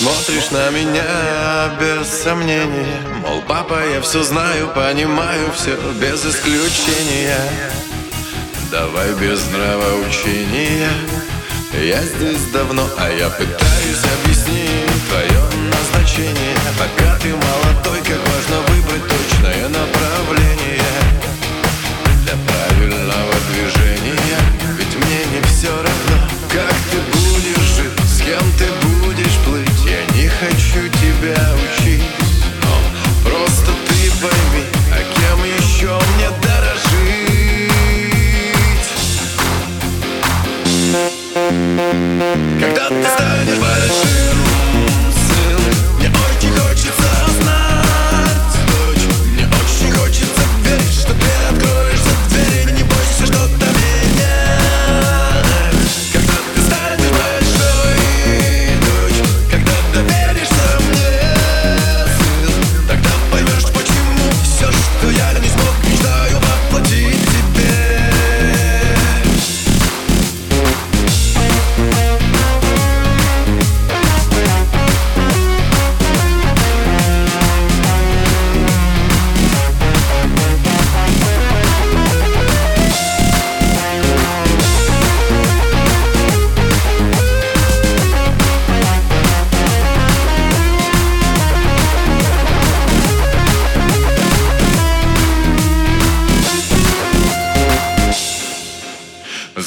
Смотришь на меня без сомнения. Мол, папа, я все знаю, понимаю все без исключения. Давай без нравоучения. Я здесь давно, а я пытаюсь объяснить твое назначение. Пока Когда ты станешь большим,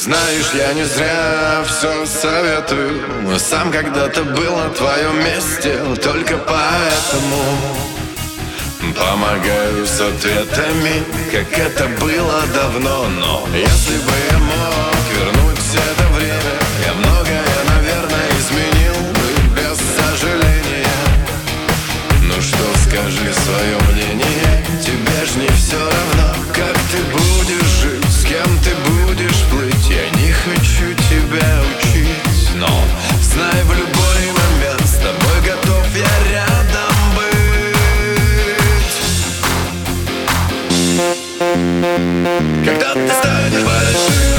Знаешь, я не зря все советую. Сам когда-то был на твоем месте Только поэтому Помогаю с ответами Как это было давно. Но если бы я мог вернуть это время Я многое, наверное, изменил бы Без сожаления. Ну что, скажи свое Когда ты станешь большим.